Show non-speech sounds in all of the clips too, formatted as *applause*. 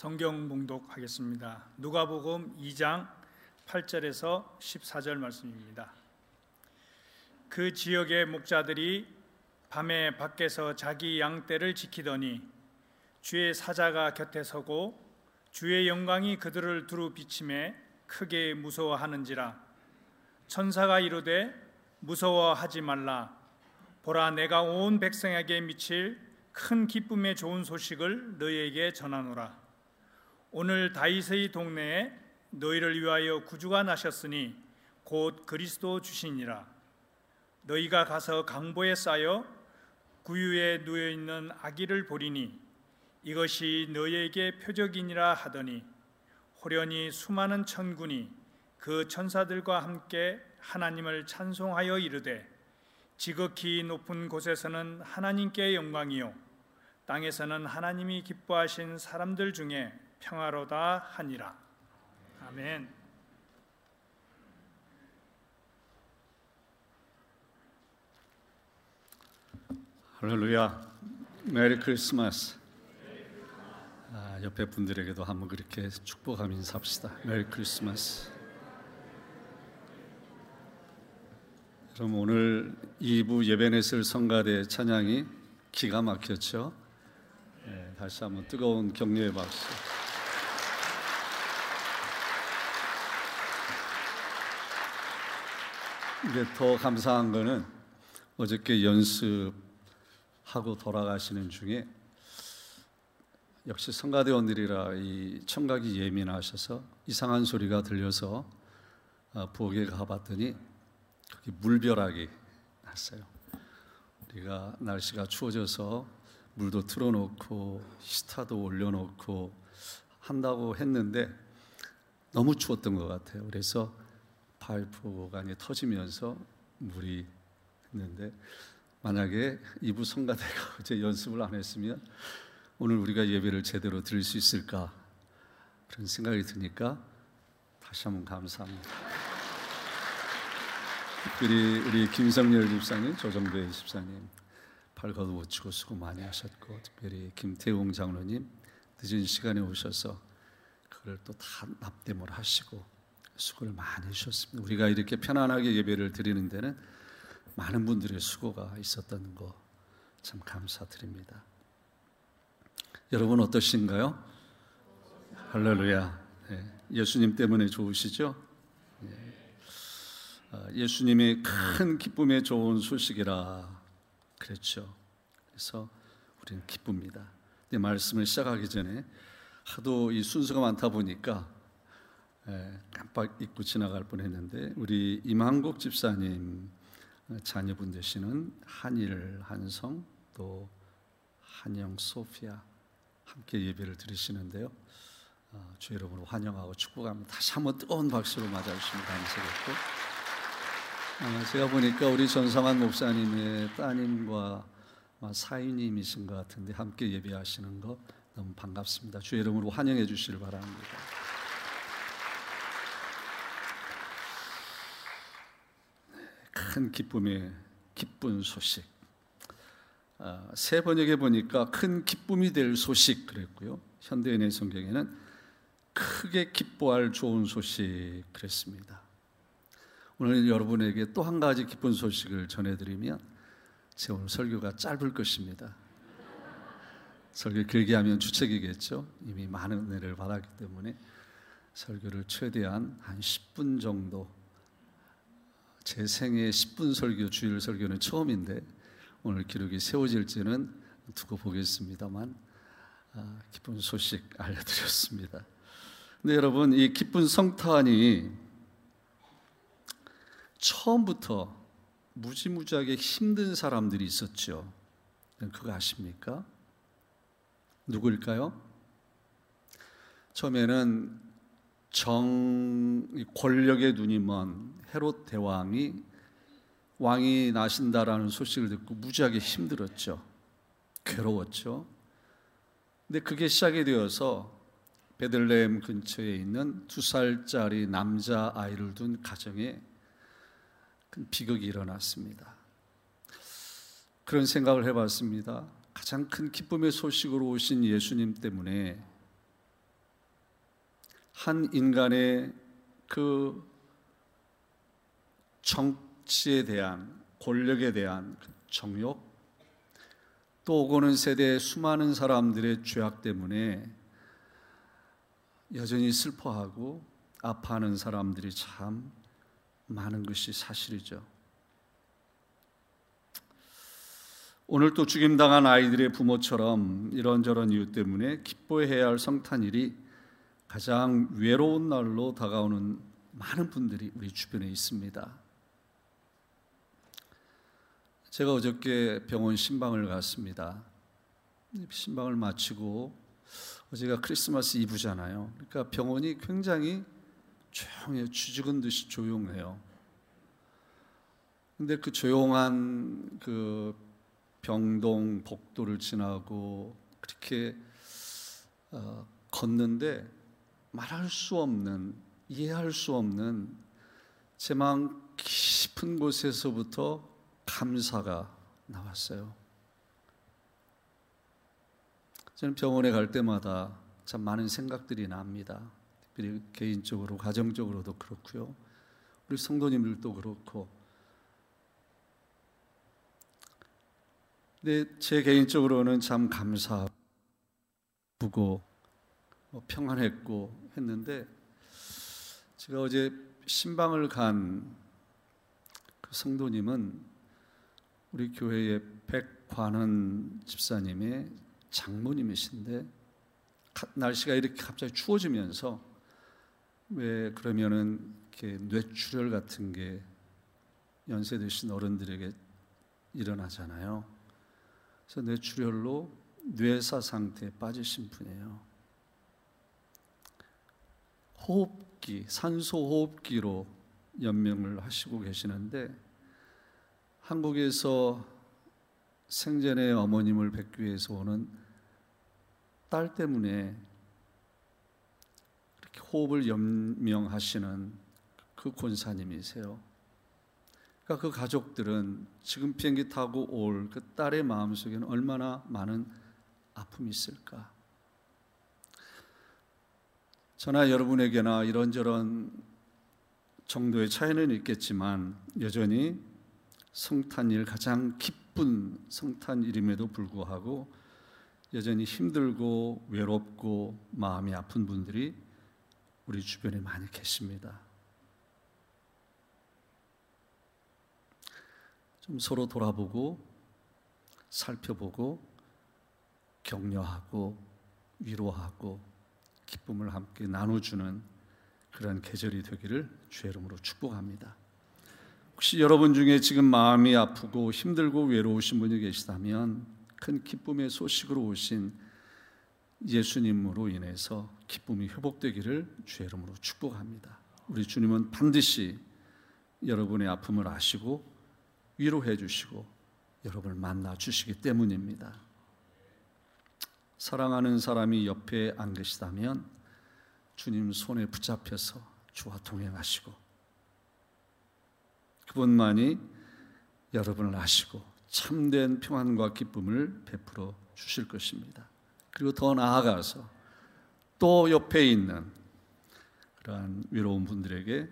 성경 봉독하겠습니다. 누가복음 2장 8절에서 14절 말씀입니다. 그 지역의 목자들이 밤에 밖에서 자기 양떼를 지키더니 주의 사자가 곁에 서고 주의 영광이 그들을 두루 비침에 크게 무서워하는지라 천사가 이르되 무서워하지 말라 보라 내가 온 백성에게 미칠 큰 기쁨의 좋은 소식을 너희에게 전하노라 오늘 다윗의 동네에 너희를 위하여 구주가 나셨으니 곧 그리스도 주시니라. 너희가 가서 강보에 쌓여 구유에 누워 있는 아기를 보리니 이것이 너희에게 표적이니라 하더니 호련히 수많은 천군이 그 천사들과 함께 하나님을 찬송하여 이르되 지극히 높은 곳에서는 하나님께 영광이요 땅에서는 하나님이 기뻐하신 사람들 중에 평화로다 하니라 아멘. 할렐루야. 메리 크리스마스. 아, 옆에 분들에게도 한번 그렇게 축복하며 인사합시다. 메리 크리스마스. 그럼 오늘 2부 예배넷을 성가대 찬양이 기가 막혔죠. 네, 다시 한번 뜨거운 격려의 박수. 이게 더 감사한 거는 어저께 연습하고 돌아가시는 중에 역시 성가대원들이라 이 청각이 예민하셔서 이상한 소리가 들려서 아, 부엌에 가봤더니 거기 물벼락이 났어요. 우리가 날씨가 추워져서 물도 틀어놓고 히타도 올려놓고 한다고 했는데 너무 추웠던 것 같아요. 그래서 파이프가 터지면서 물이 했는데 만약에 이부 성가대가 *laughs* 어제 연습을 안 했으면 오늘 우리가 예배를 제대로 드릴 수 있을까 그런 생각이 드니까 다시 한번 감사합니다. 특별히 우리 김성열 집사님, 조정배 집사님 발가도 못 치고 수고 많이 하셨고 특별히 김태웅 장로님 늦은 시간에 오셔서 그걸 또 다 납땜을 하시고 수고를 많이 하셨습니다. 우리가 이렇게 편안하게 예배를 드리는 데는 많은 분들의 수고가 있었다는 거 참 감사드립니다. 여러분 어떠신가요? 할렐루야. 네. 예수님 때문에 좋으시죠? 네. 예수님의 큰 기쁨의 좋은 소식이라 그랬죠. 그래서 우리는 기쁩니다. 내 말씀을 시작하기 전에 하도 이 순서가 많다 보니까 예, 깜빡 잊고 지나갈 뻔했는데 우리 임한국 집사님 자녀분 되시는 한일 한성 또 한영 소피아 함께 예배를 드리시는데요. 어, 주 여러분을 환영하고 축복합니다. 다시 한번 뜨거운 박수로 맞아주시면 감사하겠고 어, 제가 보니까 우리 전성환 목사님의 따님과 사위님이신 것 같은데 함께 예배하시는 거 너무 반갑습니다. 주 여러분으로 환영해 주시길 바랍니다. 큰 기쁨의 기쁜 소식. 아, 새 번역에 보니까 큰 기쁨이 될 소식 그랬고요. 현대인의 성경에는 크게 기뻐할 좋은 소식 그랬습니다. 오늘 여러분에게 또 한 가지 기쁜 소식을 전해드리면 제 오늘 설교가 짧을 것입니다. 설교 길게 하면 주책이겠죠. 이미 많은 은혜를 받았기 때문에 설교를 최대한 한 10분 정도 제 생애 10분 설교, 주일 설교는 처음인데 오늘 기록이 세워질지는 두고 보겠습니다만 아, 기쁜 소식 알려드렸습니다. 근데 여러분 이 기쁜 성탄이 처음부터 무지무지하게 힘든 사람들이 있었죠. 그거 아십니까? 누구일까요? 처음에는 정 권력의 눈이 먼 헤롯 대왕이 왕이 나신다라는 소식을 듣고 무지하게 힘들었죠. 괴로웠죠. 근데 그게 시작이 되어서 베들레헴 근처에 있는 두 살짜리 남자 아이를 둔 가정에 큰 비극이 일어났습니다. 그런 생각을 해봤습니다. 가장 큰 기쁨의 소식으로 오신 예수님 때문에 한 인간의 그 정치에 대한 권력에 대한 그 정욕 또 오고는 세대의 수많은 사람들의 죄악 때문에 여전히 슬퍼하고 아파하는 사람들이 참 많은 것이 사실이죠. 오늘 또 죽임당한 아이들의 부모처럼 이런저런 이유 때문에 기뻐해야 할 성탄일이 가장 외로운 날로 다가오는 많은 분들이 우리 주변에 있습니다. 제가 어저께 병원 신방을 갔습니다. 신방을 마치고 어제가 크리스마스 이브잖아요. 그러니까 병원이 굉장히 조용해요. 쥐죽은 듯이 조용해요. 근데 그 조용한 그 병동 복도를 지나고 그렇게 어, 걷는데 말할 수 없는 이해할 수 없는 제 마음 깊은 곳에서부터 감사가 나왔어요. 저는 병원에 갈 때마다 참 많은 생각들이 납니다. 특별히 개인적으로, 가정적으로도 그렇고요. 우리 성도님들도 그렇고. 근데 제 개인적으로는 참 감사하고 뭐 평안했고 했는데 제가 어제 신방을 간 그 성도님은 우리 교회의 백관은 집사님의 장모님이신데 날씨가 이렇게 갑자기 추워지면서 왜 그러면은 이렇게 뇌출혈 같은 게 연세 드신 어른들에게 일어나잖아요. 그래서 뇌출혈로 뇌사 상태에 빠지신 분이에요. 호흡기, 산소 호흡기로 연명을 하시고 계시는데 한국에서 생전에 어머님을 뵙기 위해서 오는 딸 때문에 이렇게 호흡을 연명하시는 그 권사님이세요. 그러니까 그 가족들은 지금 비행기 타고 올 그 딸의 마음속에는 얼마나 많은 아픔이 있을까. 저나 여러분에게나 이런저런 정도의 차이는 있겠지만 여전히 성탄일 가장 기쁜 성탄일임에도 불구하고 여전히 힘들고 외롭고 마음이 아픈 분들이 우리 주변에 많이 계십니다. 좀 서로 돌아보고 살펴보고 격려하고 위로하고 기쁨을 함께 나눠주는 그런 계절이 되기를 주의 이름으로 축복합니다. 혹시 여러분 중에 지금 마음이 아프고 힘들고 외로우신 분이 계시다면 큰 기쁨의 소식으로 오신 예수님으로 인해서 기쁨이 회복되기를 주의 이름으로 축복합니다. 우리 주님은 반드시 여러분의 아픔을 아시고 위로해 주시고 여러분을 만나 주시기 때문입니다. 사랑하는 사람이 옆에 안 계시다면 주님 손에 붙잡혀서 주와 동행하시고 그분만이 여러분을 아시고 참된 평안과 기쁨을 베풀어 주실 것입니다. 그리고 더 나아가서 또 옆에 있는 그러한 외로운 분들에게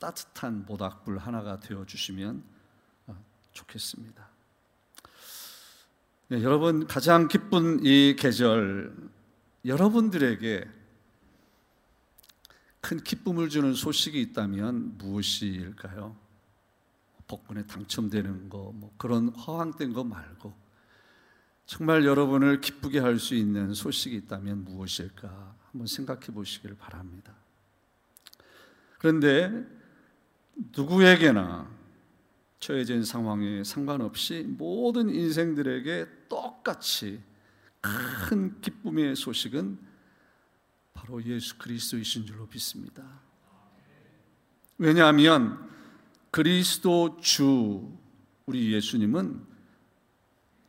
따뜻한 모닥불 하나가 되어 주시면 어, 좋겠습니다. 네, 여러분 가장 기쁜 이 계절 여러분들에게 큰 기쁨을 주는 소식이 있다면 무엇일까요? 복권에 당첨되는 거, 뭐 그런 허황된 거 말고 정말 여러분을 기쁘게 할 수 있는 소식이 있다면 무엇일까 한번 생각해 보시기를 바랍니다. 그런데 누구에게나 처해진 상황에 상관없이 모든 인생들에게 똑같이 큰 기쁨의 소식은 바로 예수 그리스도이신 줄로 믿습니다. 왜냐하면 그리스도 주 우리 예수님은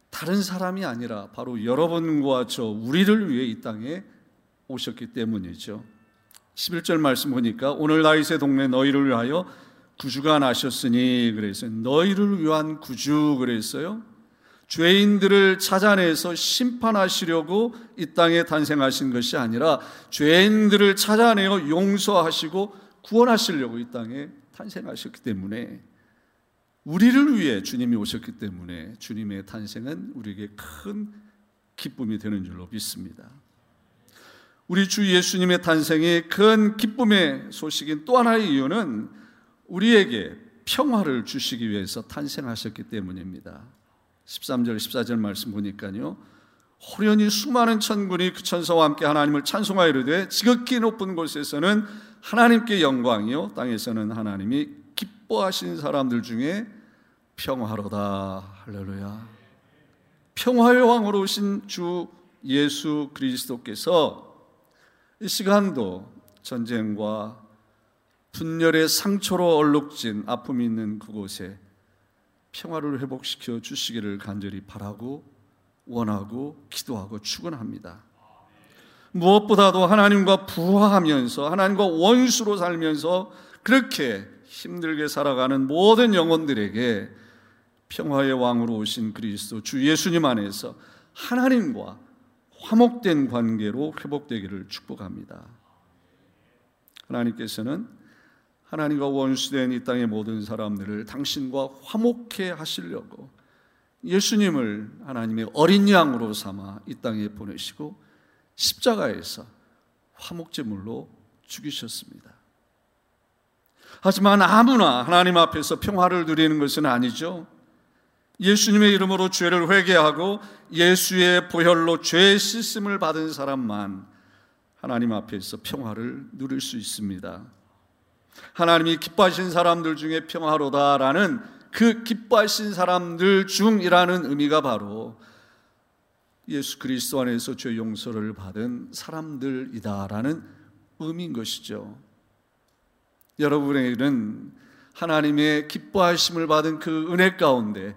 다른 사람이 아니라 바로 여러분과 저 우리를 위해 이 땅에 오셨기 때문이죠. 11절 말씀 보니까 오늘 나이세 동네 너희를 위하여 구주가 나셨으니 그래서 너희를 위한 구주 그랬어요. 죄인들을 찾아내서 심판하시려고 이 땅에 탄생하신 것이 아니라 죄인들을 찾아내어 용서하시고 구원하시려고 이 땅에 탄생하셨기 때문에 우리를 위해 주님이 오셨기 때문에 주님의 탄생은 우리에게 큰 기쁨이 되는 줄로 믿습니다. 우리 주 예수님의 탄생이 큰 기쁨의 소식인 또 하나의 이유는 우리에게 평화를 주시기 위해서 탄생하셨기 때문입니다. 13절, 14절 말씀 보니까요. 호련히 수많은 천군이 그 천사와 함께 하나님을 찬송하여 이르되 지극히 높은 곳에서는 하나님께 영광이요 땅에서는 하나님이 기뻐하신 사람들 중에 평화로다 할렐루야 평화의 왕으로 오신 주 예수 그리스도께서 이 시간도 전쟁과 분열의 상처로 얼룩진 아픔이 있는 그곳에 평화를 회복시켜 주시기를 간절히 바라고 원하고 기도하고 축원합니다. 무엇보다도 하나님과 부화하면서 하나님과 원수로 살면서 그렇게 힘들게 살아가는 모든 영혼들에게 평화의 왕으로 오신 그리스도 주 예수님 안에서 하나님과 화목된 관계로 회복되기를 축복합니다. 하나님께서는 하나님과 원수된 이 땅의 모든 사람들을 당신과 화목해 하시려고 예수님을 하나님의 어린 양으로 삼아 이 땅에 보내시고 십자가에서 화목제물로 죽이셨습니다. 하지만 아무나 하나님 앞에서 평화를 누리는 것은 아니죠. 예수님의 이름으로 죄를 회개하고 예수의 보혈로 죄 씻음을 받은 사람만 하나님 앞에서 평화를 누릴 수 있습니다. 하나님이 기뻐하신 사람들 중에 평화로다라는 그 기뻐하신 사람들 중이라는 의미가 바로 예수 그리스도 안에서 죄 용서를 받은 사람들이다라는 의미인 것이죠. 여러분에게는 하나님의 기뻐하심을 받은 그 은혜 가운데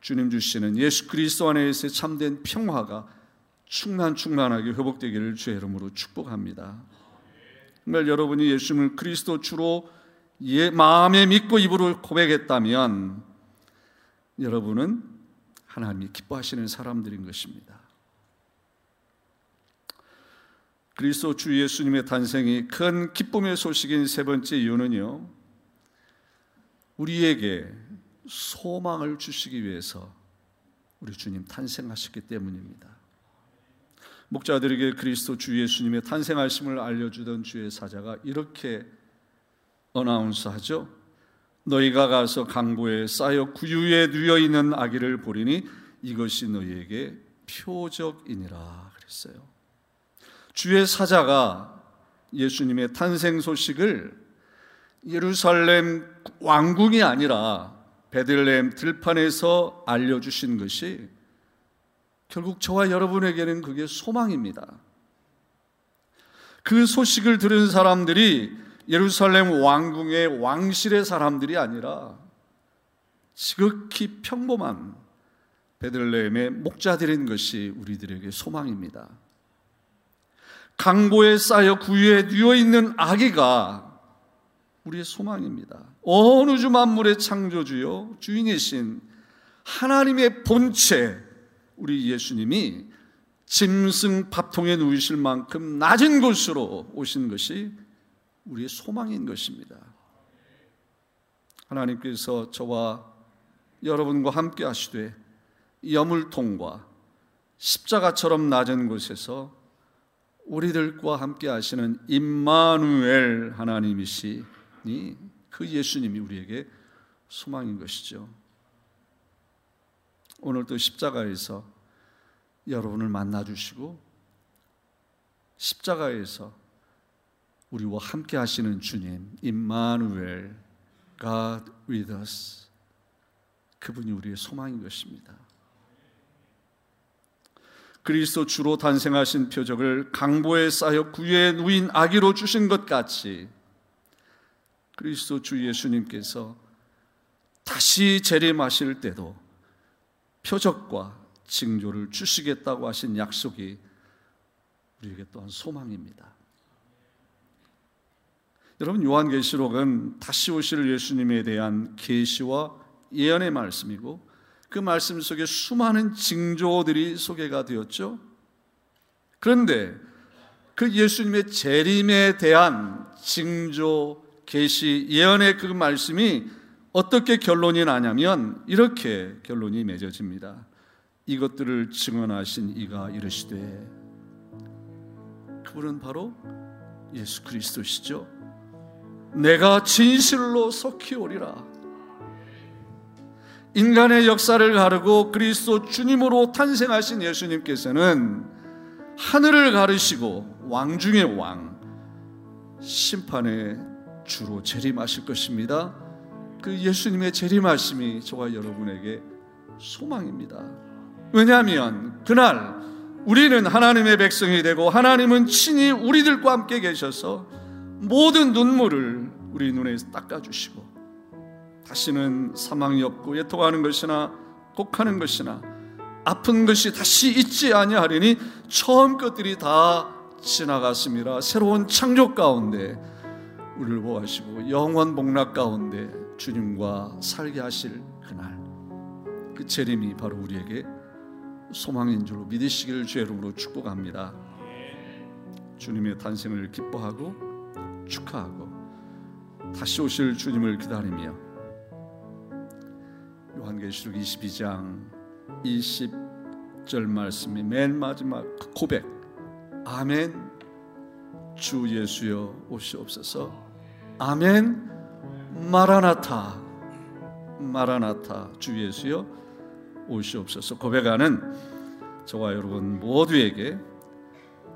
주님 주시는 예수 그리스도 안에서의 참된 평화가 충만 충만하게 회복되기를 주의 이름으로 축복합니다. 정말 여러분이 예수님을 그리스도 주로 예, 마음에 믿고 입으로 고백했다면 여러분은 하나님이 기뻐하시는 사람들인 것입니다. 그리스도 주 예수님의 탄생이 큰 기쁨의 소식인 세 번째 이유는요. 우리에게 소망을 주시기 위해서 우리 주님 탄생하셨기 때문입니다. 목자들에게 그리스도 주 예수님의 탄생하심을 알려주던 주의 사자가 이렇게 어나운스하죠. 너희가 가서 강보에 쌓여 구유에 누여 있는 아기를 보리니 이것이 너희에게 표적이니라 그랬어요. 주의 사자가 예수님의 탄생 소식을 예루살렘 왕궁이 아니라 베들레헴 들판에서 알려주신 것이 결국 저와 여러분에게는 그게 소망입니다. 그 소식을 들은 사람들이 예루살렘 왕궁의 왕실의 사람들이 아니라 지극히 평범한 베들레헴의 목자들인 것이 우리들에게 소망입니다. 강보에 쌓여 구유에 누워 있는 아기가 우리의 소망입니다. 어느 주 만물의 창조주요 주인이신 하나님의 본체 우리 예수님이 짐승 밥통에 누이실 만큼 낮은 곳으로 오신 것이 우리의 소망인 것입니다. 하나님께서 저와 여러분과 함께 하시되 여물통과 십자가처럼 낮은 곳에서 우리들과 함께 하시는 임마누엘 하나님이시니 그 예수님이 우리에게 소망인 것이죠. 오늘도 십자가에서 여러분을 만나 주시고 십자가에서 우리와 함께 하시는 주님, 임마누엘, God with us. 그분이 우리의 소망인 것입니다. 그리스도 주로 탄생하신 표적을 강보에 쌓여 구유에 누인 아기로 주신 것 같이 그리스도 주 예수님께서 다시 재림하실 때도 표적과 징조를 주시겠다고 하신 약속이 우리에게 또한 소망입니다. 여러분 요한계시록은 다시 오실 예수님에 대한 계시와 예언의 말씀이고 그 말씀 속에 수많은 징조들이 소개가 되었죠. 그런데 그 예수님의 재림에 대한 징조, 계시, 예언의 그 말씀이 어떻게 결론이 나냐면 이렇게 결론이 맺어집니다. 이것들을 증언하신 이가 이르시되 그분은 바로 예수 그리스도시죠. 내가 진실로 속히 오리라. 인간의 역사를 가르고 그리스도 주님으로 탄생하신 예수님께서는 하늘을 가르시고 왕 중의 왕, 심판의 주로 재림하실 것입니다. 그 예수님의 재림하심이 저와 여러분에게 소망입니다. 왜냐하면 그날 우리는 하나님의 백성이 되고 하나님은 친히 우리들과 함께 계셔서 모든 눈물을 우리 눈에 닦아주시고 다시는 사망이 없고 예통하는 것이나 곡하는 것이나 아픈 것이 다시 있지 아니하리니 처음 것들이 다 지나갔습니다. 새로운 창조 가운데 우리를 보호하시고 영원 복락 가운데 주님과 살게 하실 그날 그 재림이 바로 우리에게 소망인 줄로 믿으시기를 주의 이름으로 축복합니다. 주님의 탄생을 기뻐하고 축하하고 다시 오실 주님을 기다리며 요한계시록 22장 20절 말씀이 맨 마지막 고백 아멘 주 예수여 오시옵소서 아멘 마라나타 마라나타 주 예수여 오시옵소서 고백하는 저와 여러분 모두에게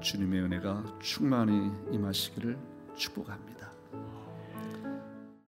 주님의 은혜가 충만히 임하시기를 축복합니다.